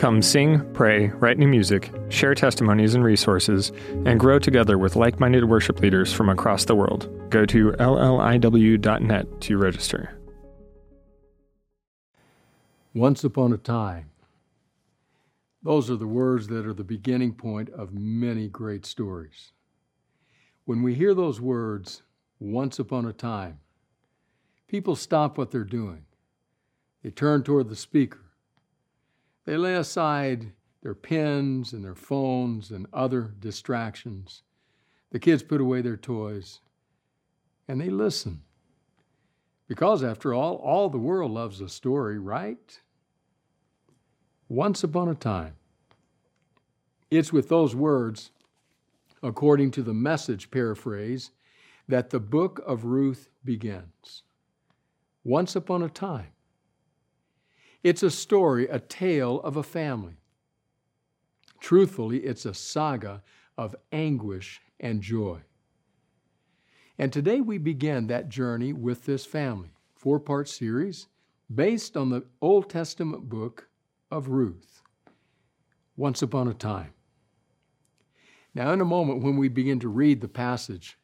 Come sing, pray, write new music, share testimonies and resources, and grow together with like minded worship leaders from across the world. Go to lliw.net to register. Once upon a time. Those are the words that are the beginning point of many great stories. When we hear those words, once upon a time, people stop what they're doing. They turn toward the speaker. They lay aside their pens and their phones and other distractions. The kids put away their toys and they listen. Because, after all, all the world loves a story, right? Once upon a time. It's with those words, according to the message paraphrase, that the book of Ruth begins. Once upon a time. It's a story, a tale of a family. Truthfully, it's a saga of anguish and joy. And today we begin that journey with this family, four part series based on the Old Testament book of Ruth. Once upon a time. Now, in a moment, when we begin to read the passage,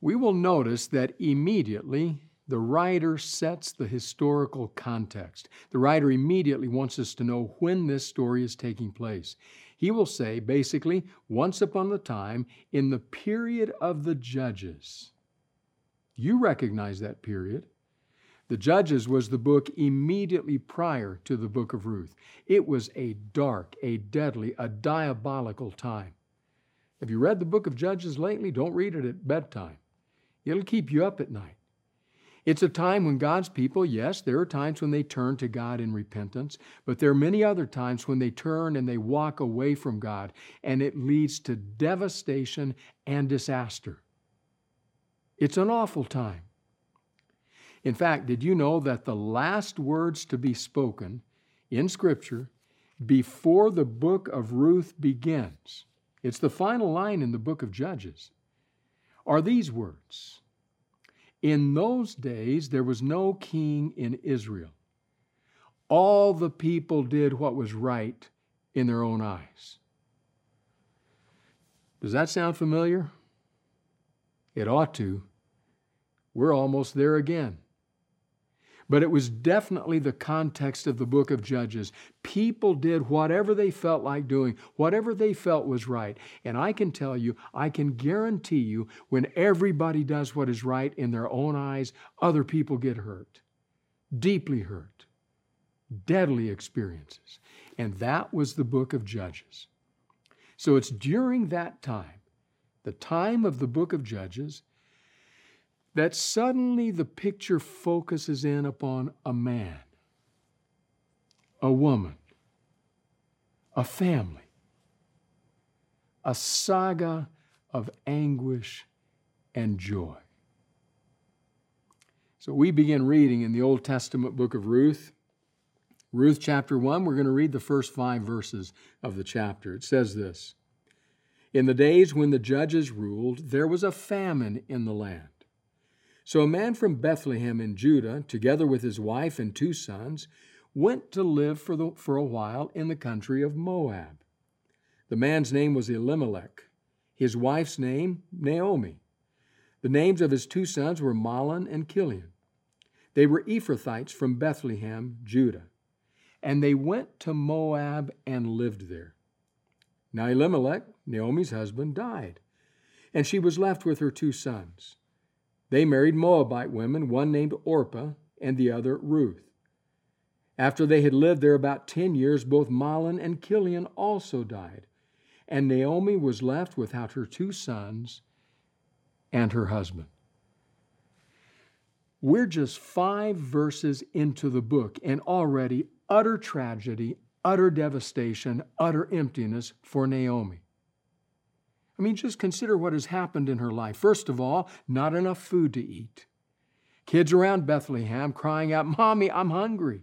we will notice that immediately the writer sets the historical context. The writer immediately wants us to know when this story is taking place. He will say, basically, once upon a time, in the period of the Judges. You recognize that period. The Judges was the book immediately prior to the book of Ruth. It was a dark, a deadly, a diabolical time. Have you read the book of Judges lately? Don't read it at bedtime. It'll keep you up at night. It's a time when God's people, yes, there are times when they turn to God in repentance, but there are many other times when they turn and they walk away from God, and it leads to devastation and disaster. It's an awful time. In fact, did you know that the last words to be spoken in Scripture before the book of Ruth begins, it's the final line in the book of Judges, are these words in those days, there was no king in Israel. All the people did what was right in their own eyes. Does that sound familiar? It ought to. We're almost there again. But it was definitely the context of the book of Judges. People did whatever they felt like doing, whatever they felt was right. And I can tell you, I can guarantee you, when everybody does what is right in their own eyes, other people get hurt, deeply hurt, deadly experiences. And that was the book of Judges. So it's during that time, the time of the book of Judges, that suddenly the picture focuses in upon a man, a woman, a family, a saga of anguish and joy. So we begin reading in the Old Testament book of Ruth. Ruth chapter 1, we're going to read the first five verses of the chapter. It says this In the days when the judges ruled, there was a famine in the land. So a man from Bethlehem in Judah, together with his wife and two sons, went to live for, the, for a while in the country of Moab. The man's name was Elimelech, his wife's name, Naomi. The names of his two sons were Mahlon and Kilion. They were Ephrathites from Bethlehem, Judah. And they went to Moab and lived there. Now Elimelech, Naomi's husband, died, and she was left with her two sons. They married Moabite women, one named Orpah and the other Ruth. After they had lived there about 10 years, both Mahlon and Kilion also died, and Naomi was left without her two sons and her husband. We're just five verses into the book, and already utter tragedy, utter devastation, utter emptiness for Naomi. I mean, just consider what has happened in her life. First of all, not enough food to eat. Kids around Bethlehem crying out, Mommy, I'm hungry.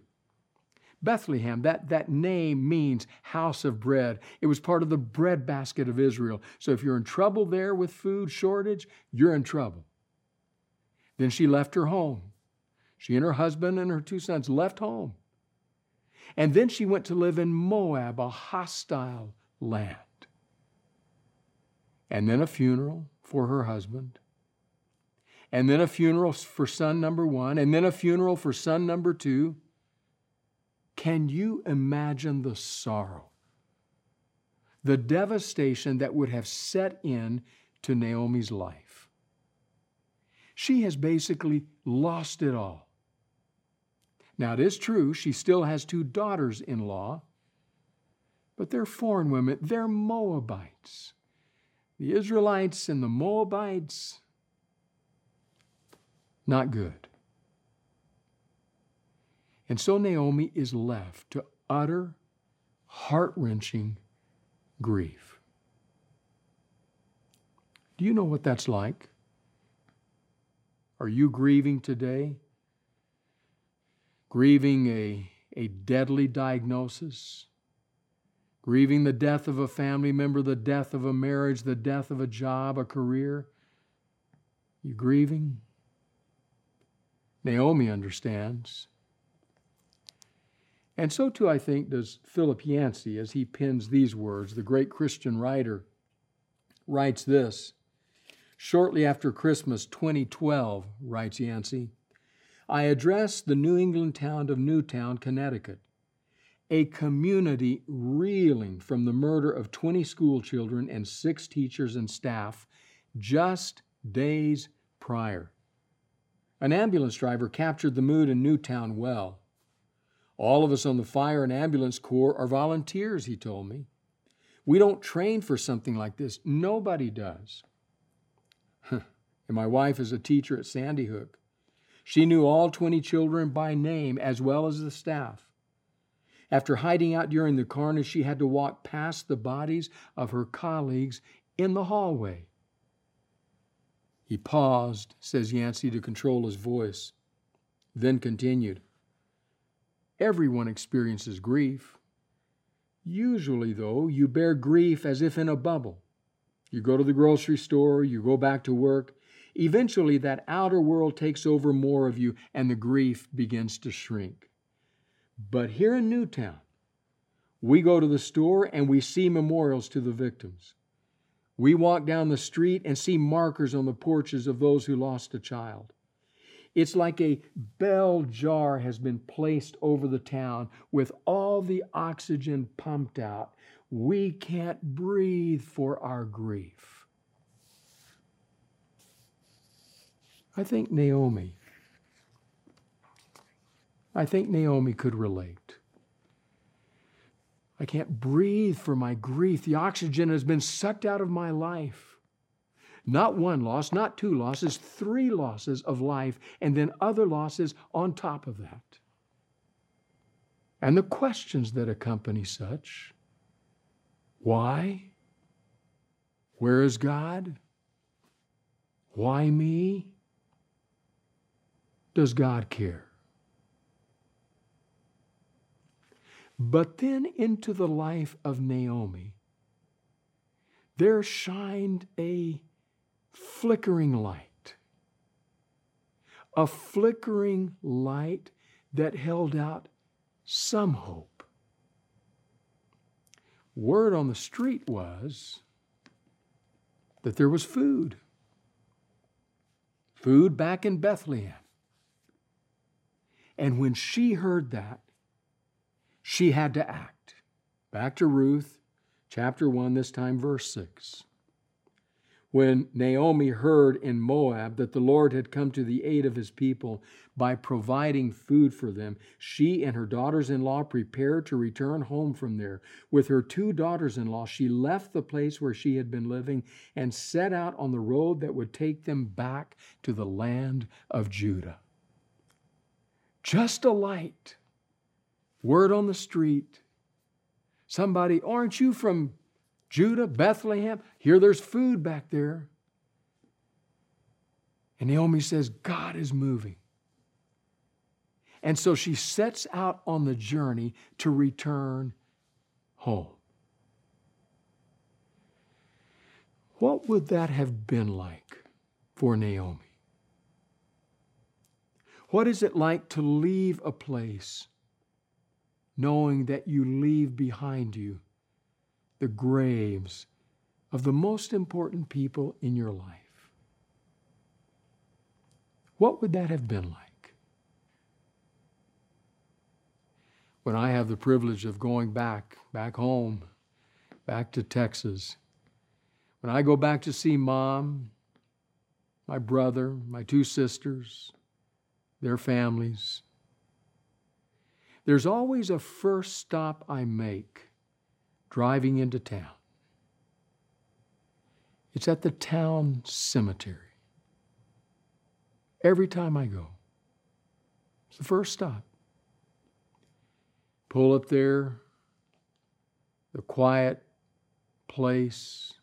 Bethlehem, that, that name means house of bread. It was part of the bread basket of Israel. So if you're in trouble there with food shortage, you're in trouble. Then she left her home. She and her husband and her two sons left home. And then she went to live in Moab, a hostile land. And then a funeral for her husband. And then a funeral for son number one. And then a funeral for son number two. Can you imagine the sorrow, the devastation that would have set in to Naomi's life? She has basically lost it all. Now, it is true, she still has two daughters in law, but they're foreign women, they're Moabites. The Israelites and the Moabites, not good. And so Naomi is left to utter, heart wrenching grief. Do you know what that's like? Are you grieving today? grieving a, a deadly diagnosis, grieving the death of a family member, the death of a marriage, the death of a job, a career. You grieving? Naomi understands. And so too, I think, does Philip Yancey as he pens these words. The great Christian writer writes this Shortly after Christmas 2012, writes Yancey, I addressed the New England town of Newtown, Connecticut, a community reeling from the murder of 20 school children and six teachers and staff just days prior. An ambulance driver captured the mood in Newtown well. All of us on the fire and ambulance corps are volunteers, he told me. We don't train for something like this. Nobody does. and my wife is a teacher at Sandy Hook. She knew all 20 children by name as well as the staff. After hiding out during the carnage, she had to walk past the bodies of her colleagues in the hallway. He paused, says Yancey, to control his voice, then continued. Everyone experiences grief. Usually, though, you bear grief as if in a bubble. You go to the grocery store, you go back to work, Eventually, that outer world takes over more of you and the grief begins to shrink. But here in Newtown, we go to the store and we see memorials to the victims. We walk down the street and see markers on the porches of those who lost a child. It's like a bell jar has been placed over the town with all the oxygen pumped out. We can't breathe for our grief. I think Naomi. I think Naomi could relate. I can't breathe for my grief. The oxygen has been sucked out of my life. Not one loss, not two losses, three losses of life, and then other losses on top of that. And the questions that accompany such why? Where is God? Why me? does God care? But then into the life of Naomi, there shined a flickering light, a flickering light that held out some hope. Word on the street was that there was food. Food back in Bethlehem. And when she heard that, she had to act. Back to Ruth, chapter 1, this time verse 6. When Naomi heard in Moab that the Lord had come to the aid of his people by providing food for them, she and her daughters in law prepared to return home from there. With her two daughters in law, she left the place where she had been living and set out on the road that would take them back to the land of Judah. Just a light. Word on the street. Somebody, aren't you from Judah, Bethlehem. Here there's food back there. And Naomi says, God is moving. And so she sets out on the journey to return home. What would that have been like for Naomi? What is it like to leave a place knowing that you leave behind you the graves of the most important people in your life? What would that have been like? When I have the privilege of going back, back home, back to Texas, when I go back to see mom, my brother, my two sisters, their families, there's always a first stop I make driving into town. It's at the town cemetery. Every time I go, it's the first stop. Pull up there, the quiet place,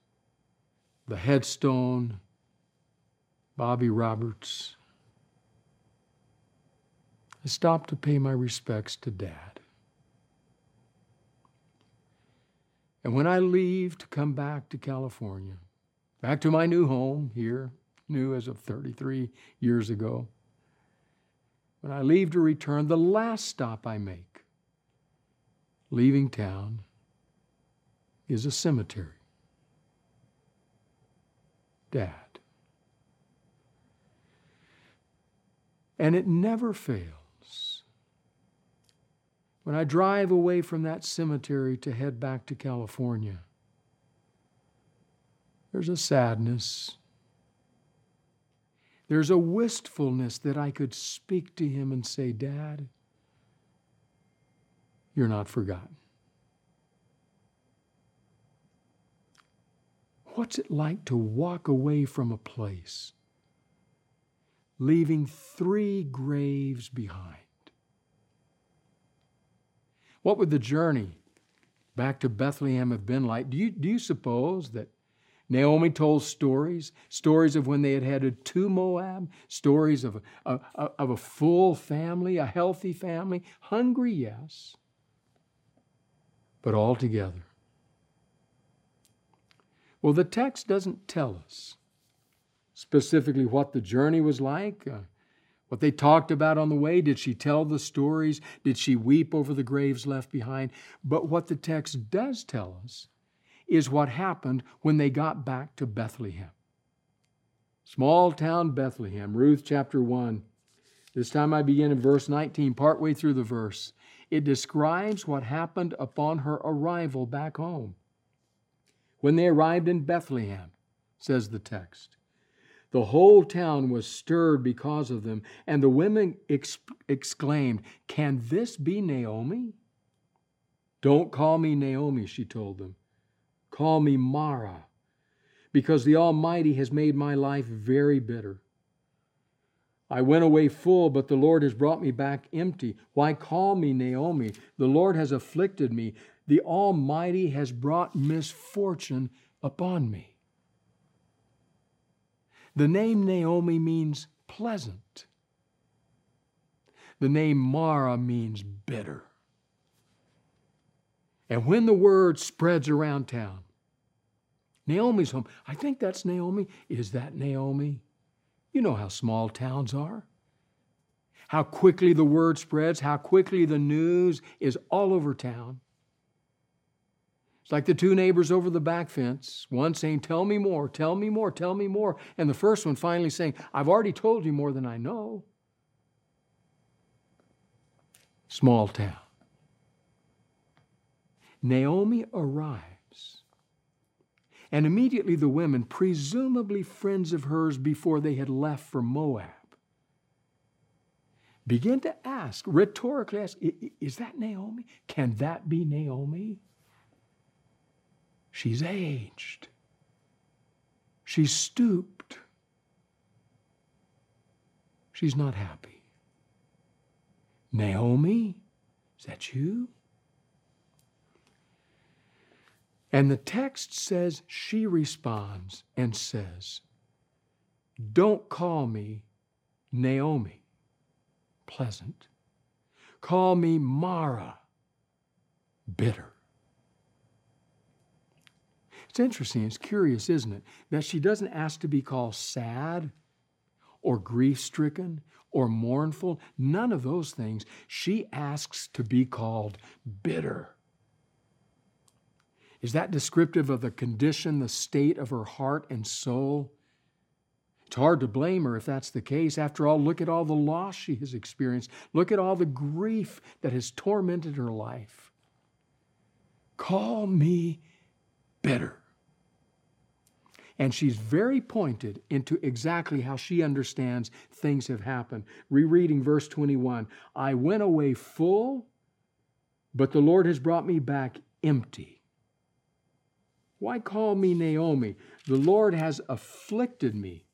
the headstone, Bobby Roberts. I stopped to pay my respects to Dad. And when I leave to come back to California, back to my new home here, new as of 33 years ago, when I leave to return, the last stop I make, leaving town, is a cemetery. Dad. And it never fails when I drive away from that cemetery to head back to California, there's a sadness. There's a wistfulness that I could speak to him and say, Dad, you're not forgotten. What's it like to walk away from a place, leaving three graves behind? What would the journey back to Bethlehem have been like? Do you, do you suppose that Naomi told stories, stories of when they had headed to Moab, stories of a, a, of a full family, a healthy family, hungry, yes, but all together. Well, the text doesn't tell us specifically what the journey was like. Uh, what they talked about on the way. Did she tell the stories? Did she weep over the graves left behind? But what the text does tell us is what happened when they got back to Bethlehem. Small town Bethlehem, Ruth chapter 1. This time I begin in verse 19, partway through the verse. It describes what happened upon her arrival back home. When they arrived in Bethlehem, says the text, the whole town was stirred because of them, and the women ex- exclaimed, Can this be Naomi? Don't call me Naomi, she told them. Call me Mara, because the Almighty has made my life very bitter. I went away full, but the Lord has brought me back empty. Why call me Naomi? The Lord has afflicted me. The Almighty has brought misfortune upon me. The name Naomi means pleasant. The name Mara means bitter. And when the word spreads around town, Naomi's home, I think that's Naomi. Is that Naomi? You know how small towns are. How quickly the word spreads, how quickly the news is all over town. It's like the two neighbors over the back fence, one saying, Tell me more, tell me more, tell me more. And the first one finally saying, I've already told you more than I know. Small town. Naomi arrives. And immediately the women, presumably friends of hers before they had left for Moab, begin to ask, rhetorically ask, Is that Naomi? Can that be Naomi? She's aged. She's stooped. She's not happy. Naomi, is that you? And the text says she responds and says, Don't call me Naomi, pleasant. Call me Mara, bitter. It's interesting, it's curious, isn't it? That she doesn't ask to be called sad or grief stricken or mournful, none of those things. She asks to be called bitter. Is that descriptive of the condition, the state of her heart and soul? It's hard to blame her if that's the case. After all, look at all the loss she has experienced. Look at all the grief that has tormented her life. Call me bitter. And she's very pointed into exactly how she understands things have happened. Rereading verse 21 I went away full, but the Lord has brought me back empty. Why call me Naomi? The Lord has afflicted me.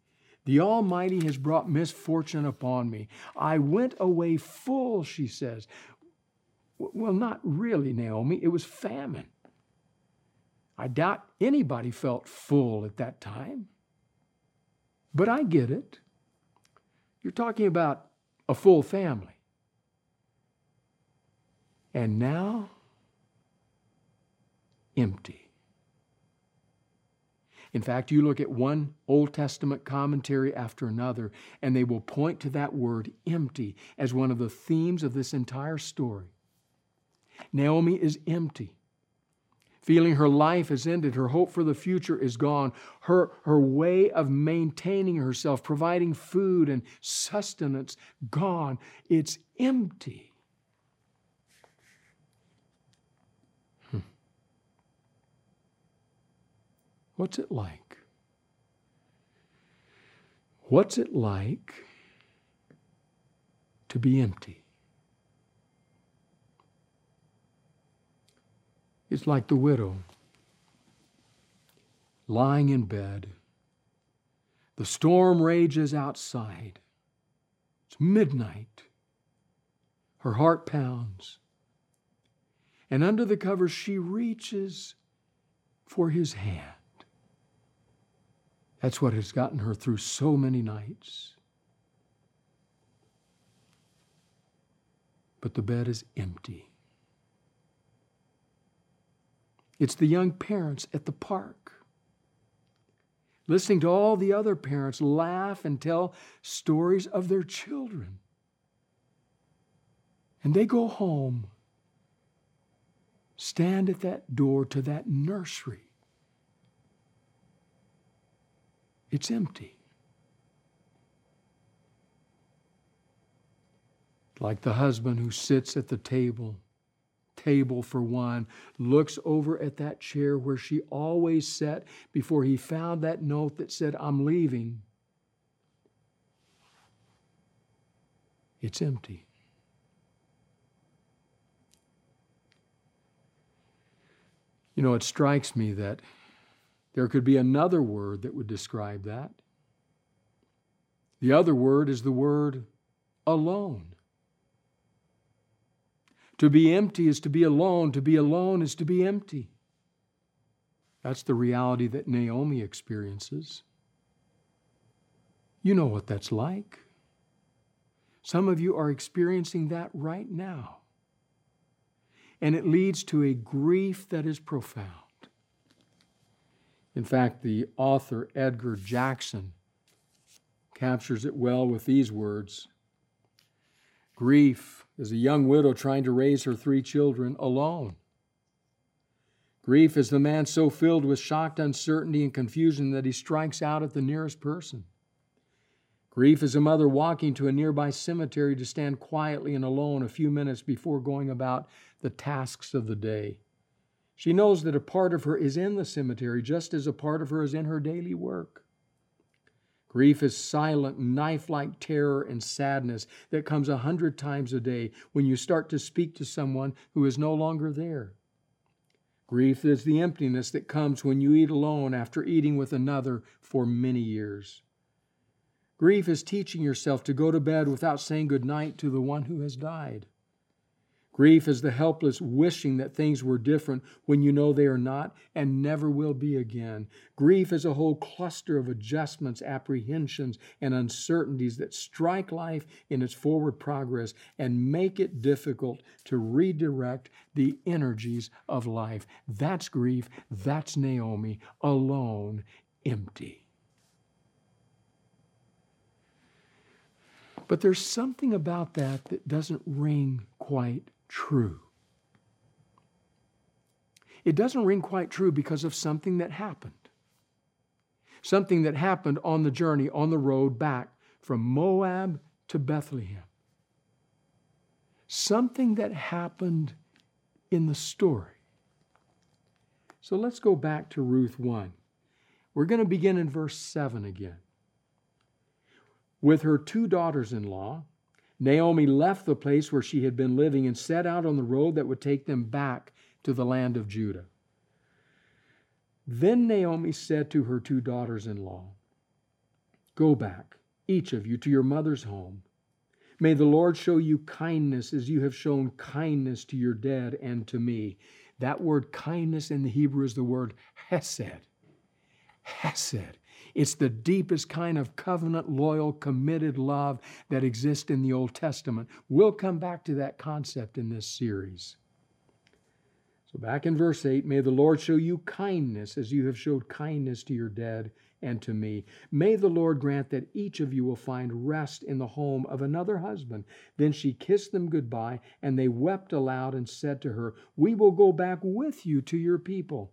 The Almighty has brought misfortune upon me. I went away full, she says. Well, not really, Naomi. It was famine. I doubt anybody felt full at that time. But I get it. You're talking about a full family. And now, empty. In fact, you look at one Old Testament commentary after another, and they will point to that word empty as one of the themes of this entire story. Naomi is empty feeling her life has ended, her hope for the future is gone, her, her way of maintaining herself, providing food and sustenance, gone. It's empty. Hmm. What's it like? What's it like to be empty? It's like the widow lying in bed. The storm rages outside. It's midnight. Her heart pounds. And under the covers, she reaches for his hand. That's what has gotten her through so many nights. But the bed is empty. It's the young parents at the park. Listening to all the other parents laugh and tell stories of their children. And they go home, stand at that door to that nursery. It's empty. Like the husband who sits at the table table for one, looks over at that chair where she always sat before he found that note that said, I'm leaving. It's empty. You know, it strikes me that there could be another word that would describe that. The other word is the word alone. To be empty is to be alone. To be alone is to be empty. That's the reality that Naomi experiences. You know what that's like. Some of you are experiencing that right now. And it leads to a grief that is profound. In fact, the author Edgar Jackson captures it well with these words Grief is a young widow trying to raise her three children alone. Grief is the man so filled with shocked uncertainty and confusion that he strikes out at the nearest person. Grief is a mother walking to a nearby cemetery to stand quietly and alone a few minutes before going about the tasks of the day. She knows that a part of her is in the cemetery just as a part of her is in her daily work. Grief is silent, knife like terror and sadness that comes a hundred times a day when you start to speak to someone who is no longer there. Grief is the emptiness that comes when you eat alone after eating with another for many years. Grief is teaching yourself to go to bed without saying good night to the one who has died. Grief is the helpless wishing that things were different when you know they are not and never will be again. Grief is a whole cluster of adjustments, apprehensions, and uncertainties that strike life in its forward progress and make it difficult to redirect the energies of life. That's grief. That's Naomi, alone, empty. But there's something about that that doesn't ring quite true. It doesn't ring quite true because of something that happened. Something that happened on the journey, on the road back from Moab to Bethlehem. Something that happened in the story. So let's go back to Ruth 1. We're going to begin in verse 7 again. With her two daughters in law, Naomi left the place where she had been living and set out on the road that would take them back to the land of Judah. Then Naomi said to her two daughters in law, Go back, each of you, to your mother's home. May the Lord show you kindness as you have shown kindness to your dead and to me. That word kindness in the Hebrew is the word hesed. Hesed. It's the deepest kind of covenant, loyal, committed love that exists in the Old Testament. We'll come back to that concept in this series. So, back in verse 8, may the Lord show you kindness as you have showed kindness to your dead and to me. May the Lord grant that each of you will find rest in the home of another husband. Then she kissed them goodbye, and they wept aloud and said to her, We will go back with you to your people.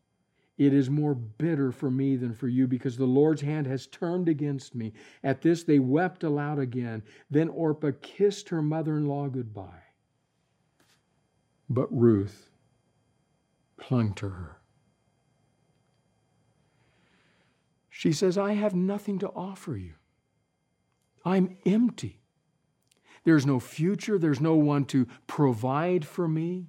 It is more bitter for me than for you because the Lord's hand has turned against me. At this, they wept aloud again. Then Orpah kissed her mother in law goodbye. But Ruth clung to her. She says, I have nothing to offer you. I'm empty. There's no future, there's no one to provide for me.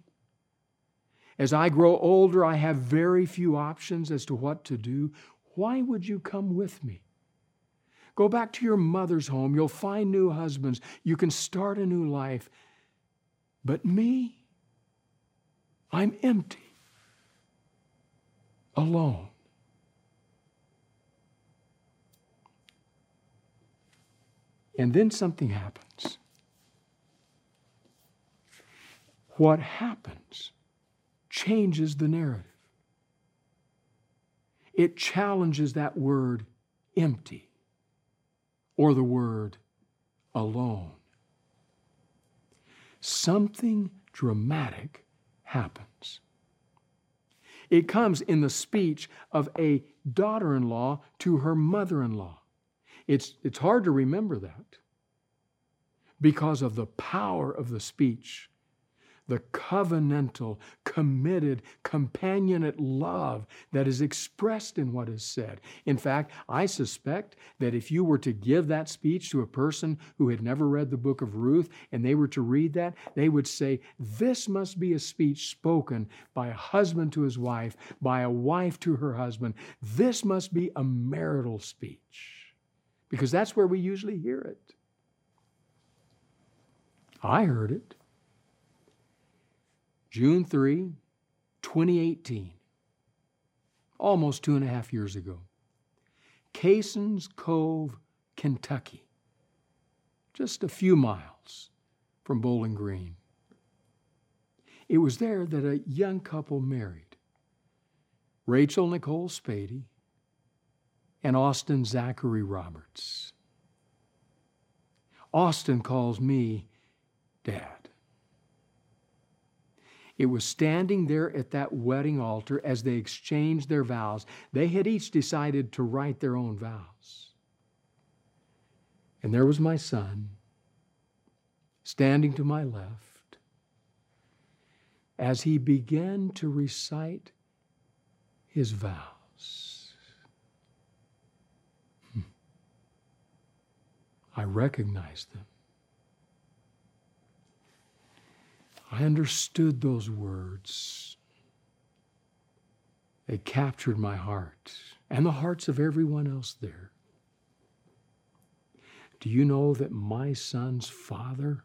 As I grow older, I have very few options as to what to do. Why would you come with me? Go back to your mother's home. You'll find new husbands. You can start a new life. But me, I'm empty, alone. And then something happens. What happens changes the narrative. It challenges that word empty or the word alone. Something dramatic happens. It comes in the speech of a daughter in law to her mother in law. It's, it's hard to remember that because of the power of the speech the covenantal, committed, companionate love that is expressed in what is said. In fact, I suspect that if you were to give that speech to a person who had never read the book of Ruth and they were to read that, they would say, This must be a speech spoken by a husband to his wife, by a wife to her husband. This must be a marital speech. Because that's where we usually hear it. I heard it. June 3, 2018, almost two and a half years ago. Cason's Cove, Kentucky, just a few miles from Bowling Green. It was there that a young couple married Rachel Nicole Spady and Austin Zachary Roberts. Austin calls me Dad. It was standing there at that wedding altar as they exchanged their vows. They had each decided to write their own vows. And there was my son standing to my left as he began to recite his vows. Hmm. I recognized them. I understood those words. They captured my heart and the hearts of everyone else there. Do you know that my son's father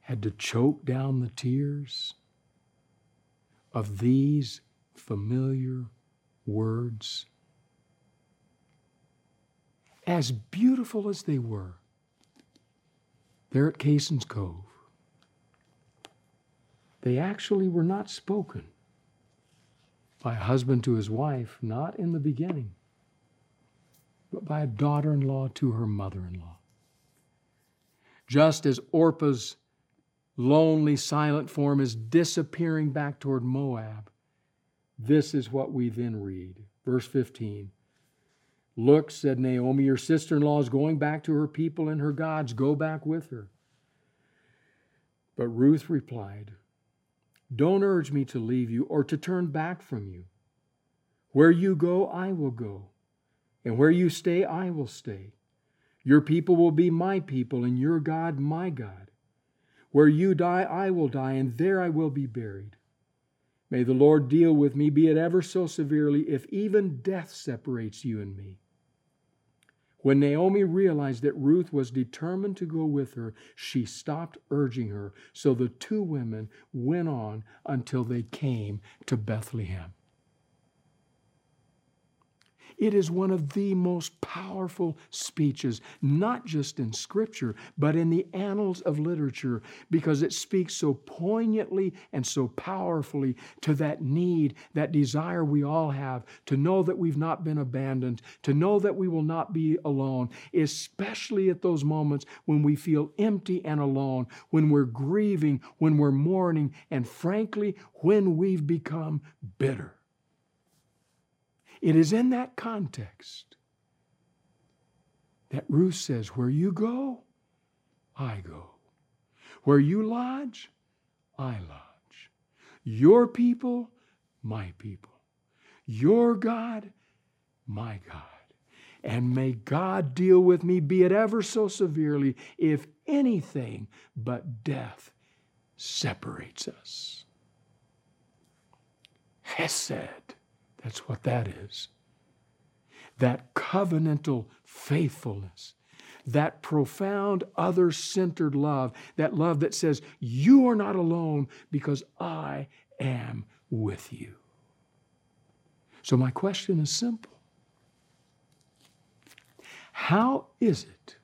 had to choke down the tears of these familiar words? As beautiful as they were, there at Cason's Cove, they actually were not spoken by a husband to his wife, not in the beginning, but by a daughter in law to her mother in law. Just as Orpah's lonely, silent form is disappearing back toward Moab, this is what we then read. Verse 15. Look, said Naomi, your sister in law is going back to her people and her gods. Go back with her. But Ruth replied, don't urge me to leave you or to turn back from you. Where you go, I will go, and where you stay, I will stay. Your people will be my people, and your God, my God. Where you die, I will die, and there I will be buried. May the Lord deal with me, be it ever so severely, if even death separates you and me. When Naomi realized that Ruth was determined to go with her, she stopped urging her. So the two women went on until they came to Bethlehem. It is one of the most powerful speeches, not just in Scripture, but in the annals of literature, because it speaks so poignantly and so powerfully to that need, that desire we all have to know that we've not been abandoned, to know that we will not be alone, especially at those moments when we feel empty and alone, when we're grieving, when we're mourning, and frankly, when we've become bitter. It is in that context that Ruth says, Where you go, I go. Where you lodge, I lodge. Your people, my people. Your God, my God. And may God deal with me, be it ever so severely, if anything but death separates us. Hesed that's what that is. That covenantal faithfulness, that profound other centered love, that love that says, You are not alone because I am with you. So, my question is simple How is it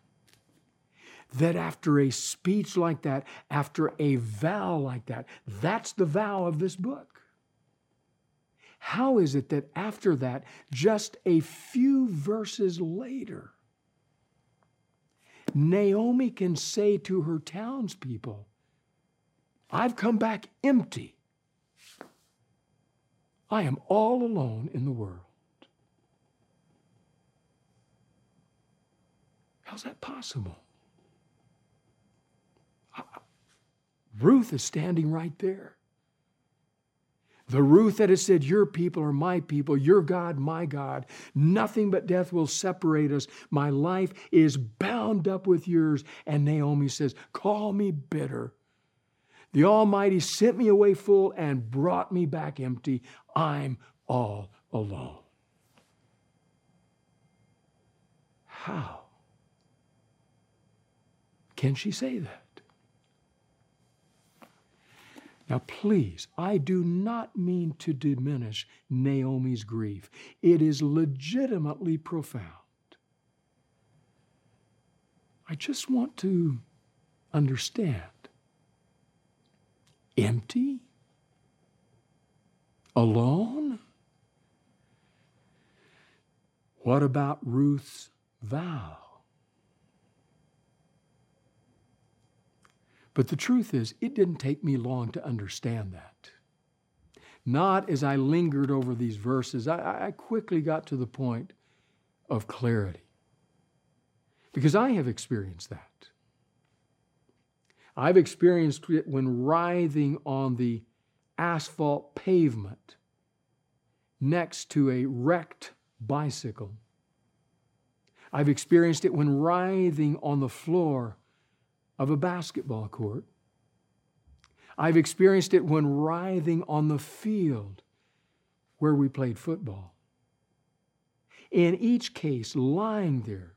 that after a speech like that, after a vow like that, that's the vow of this book? How is it that after that, just a few verses later, Naomi can say to her townspeople, I've come back empty. I am all alone in the world. How's that possible? Ruth is standing right there. The Ruth that has said, Your people are my people, your God, my God. Nothing but death will separate us. My life is bound up with yours. And Naomi says, Call me bitter. The Almighty sent me away full and brought me back empty. I'm all alone. How can she say that? Now, please, I do not mean to diminish Naomi's grief. It is legitimately profound. I just want to understand. Empty? Alone? What about Ruth's vow? But the truth is, it didn't take me long to understand that. Not as I lingered over these verses, I, I quickly got to the point of clarity. Because I have experienced that. I've experienced it when writhing on the asphalt pavement next to a wrecked bicycle. I've experienced it when writhing on the floor of a basketball court. I've experienced it when writhing on the field where we played football. In each case, lying there,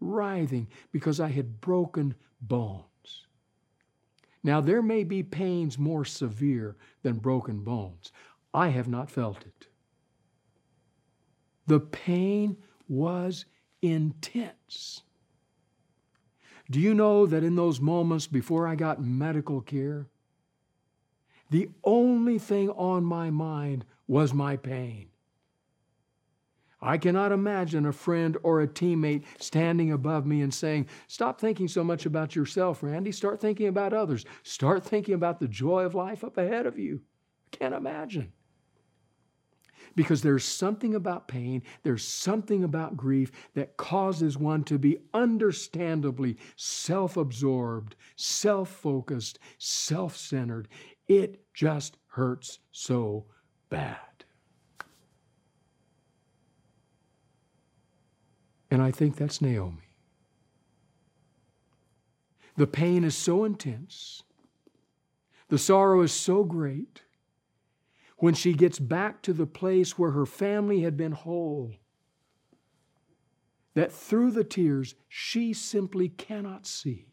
writhing because I had broken bones. Now, there may be pains more severe than broken bones. I have not felt it. The pain was intense. Do you know that in those moments before I got medical care, the only thing on my mind was my pain? I cannot imagine a friend or a teammate standing above me and saying, Stop thinking so much about yourself, Randy. Start thinking about others. Start thinking about the joy of life up ahead of you. I can't imagine because there's something about pain, there's something about grief that causes one to be understandably self absorbed, self focused, self centered. It just hurts so bad. And I think that's Naomi. The pain is so intense, the sorrow is so great when she gets back to the place where her family had been whole. That through the tears, she simply cannot see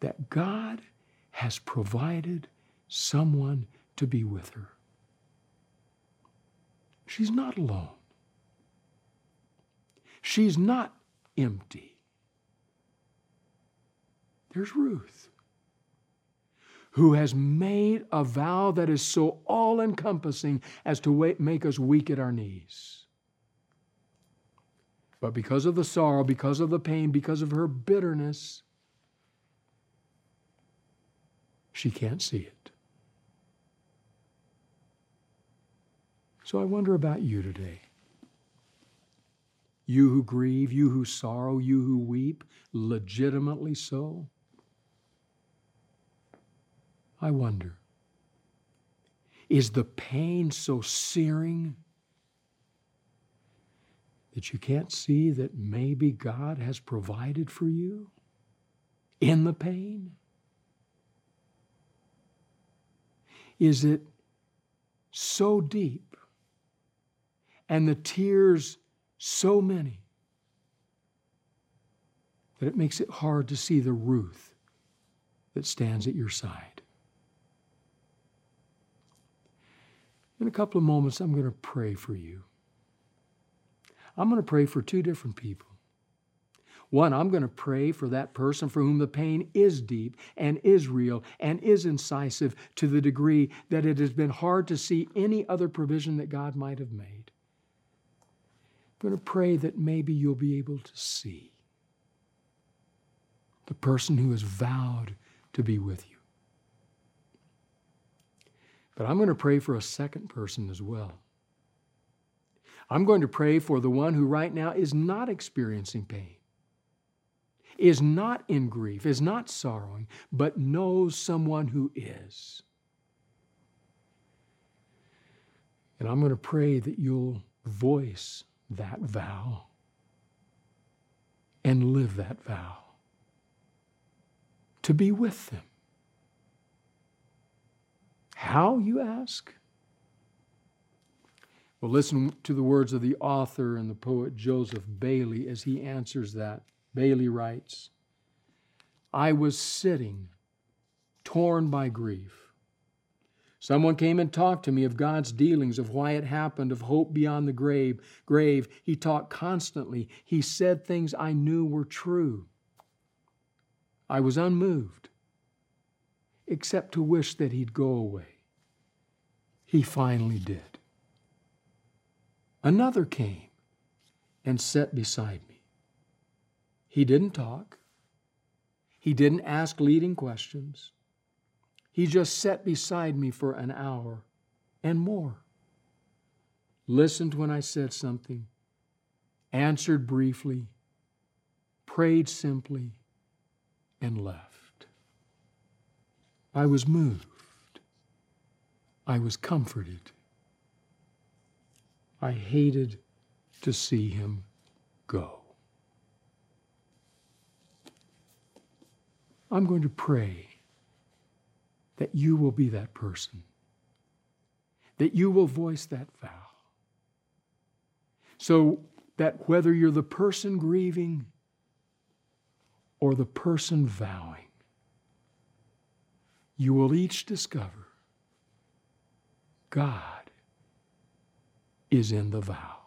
that God has provided someone to be with her. She's not alone. She's not empty. There's Ruth who has made a vow that is so all encompassing as to make us weak at our knees. But because of the sorrow, because of the pain, because of her bitterness, she can't see it. So I wonder about you today. You who grieve, you who sorrow, you who weep, legitimately so. I wonder is the pain so searing that you can't see that maybe God has provided for you in the pain? Is it so deep and the tears so many that it makes it hard to see the Ruth that stands at your side? In a couple of moments, I'm going to pray for you. I'm going to pray for two different people. One, I'm going to pray for that person for whom the pain is deep and is real and is incisive to the degree that it has been hard to see any other provision that God might have made. I'm going to pray that maybe you'll be able to see the person who has vowed to be with you. But I'm going to pray for a second person as well. I'm going to pray for the one who right now is not experiencing pain, is not in grief, is not sorrowing, but knows someone who is. And I'm going to pray that you'll voice that vow and live that vow to be with them how, you ask? Well, listen to the words of the author and the poet Joseph Bayly as he answers that. Bayly writes I was sitting, torn by grief. Someone came and talked to me of God's dealings, of why it happened, of hope beyond the grave. Grave. He talked constantly. He said things I knew were true. I was unmoved, except to wish that he'd go away he finally did. Another came and sat beside me. He didn't talk. He didn't ask leading questions. He just sat beside me for an hour and more. Listened when I said something, answered briefly, prayed simply, and left. I was moved. I was comforted. I hated to see him go. I'm going to pray that you will be that person, that you will voice that vow. So that whether you're the person grieving or the person vowing, you will each discover God is in the vow.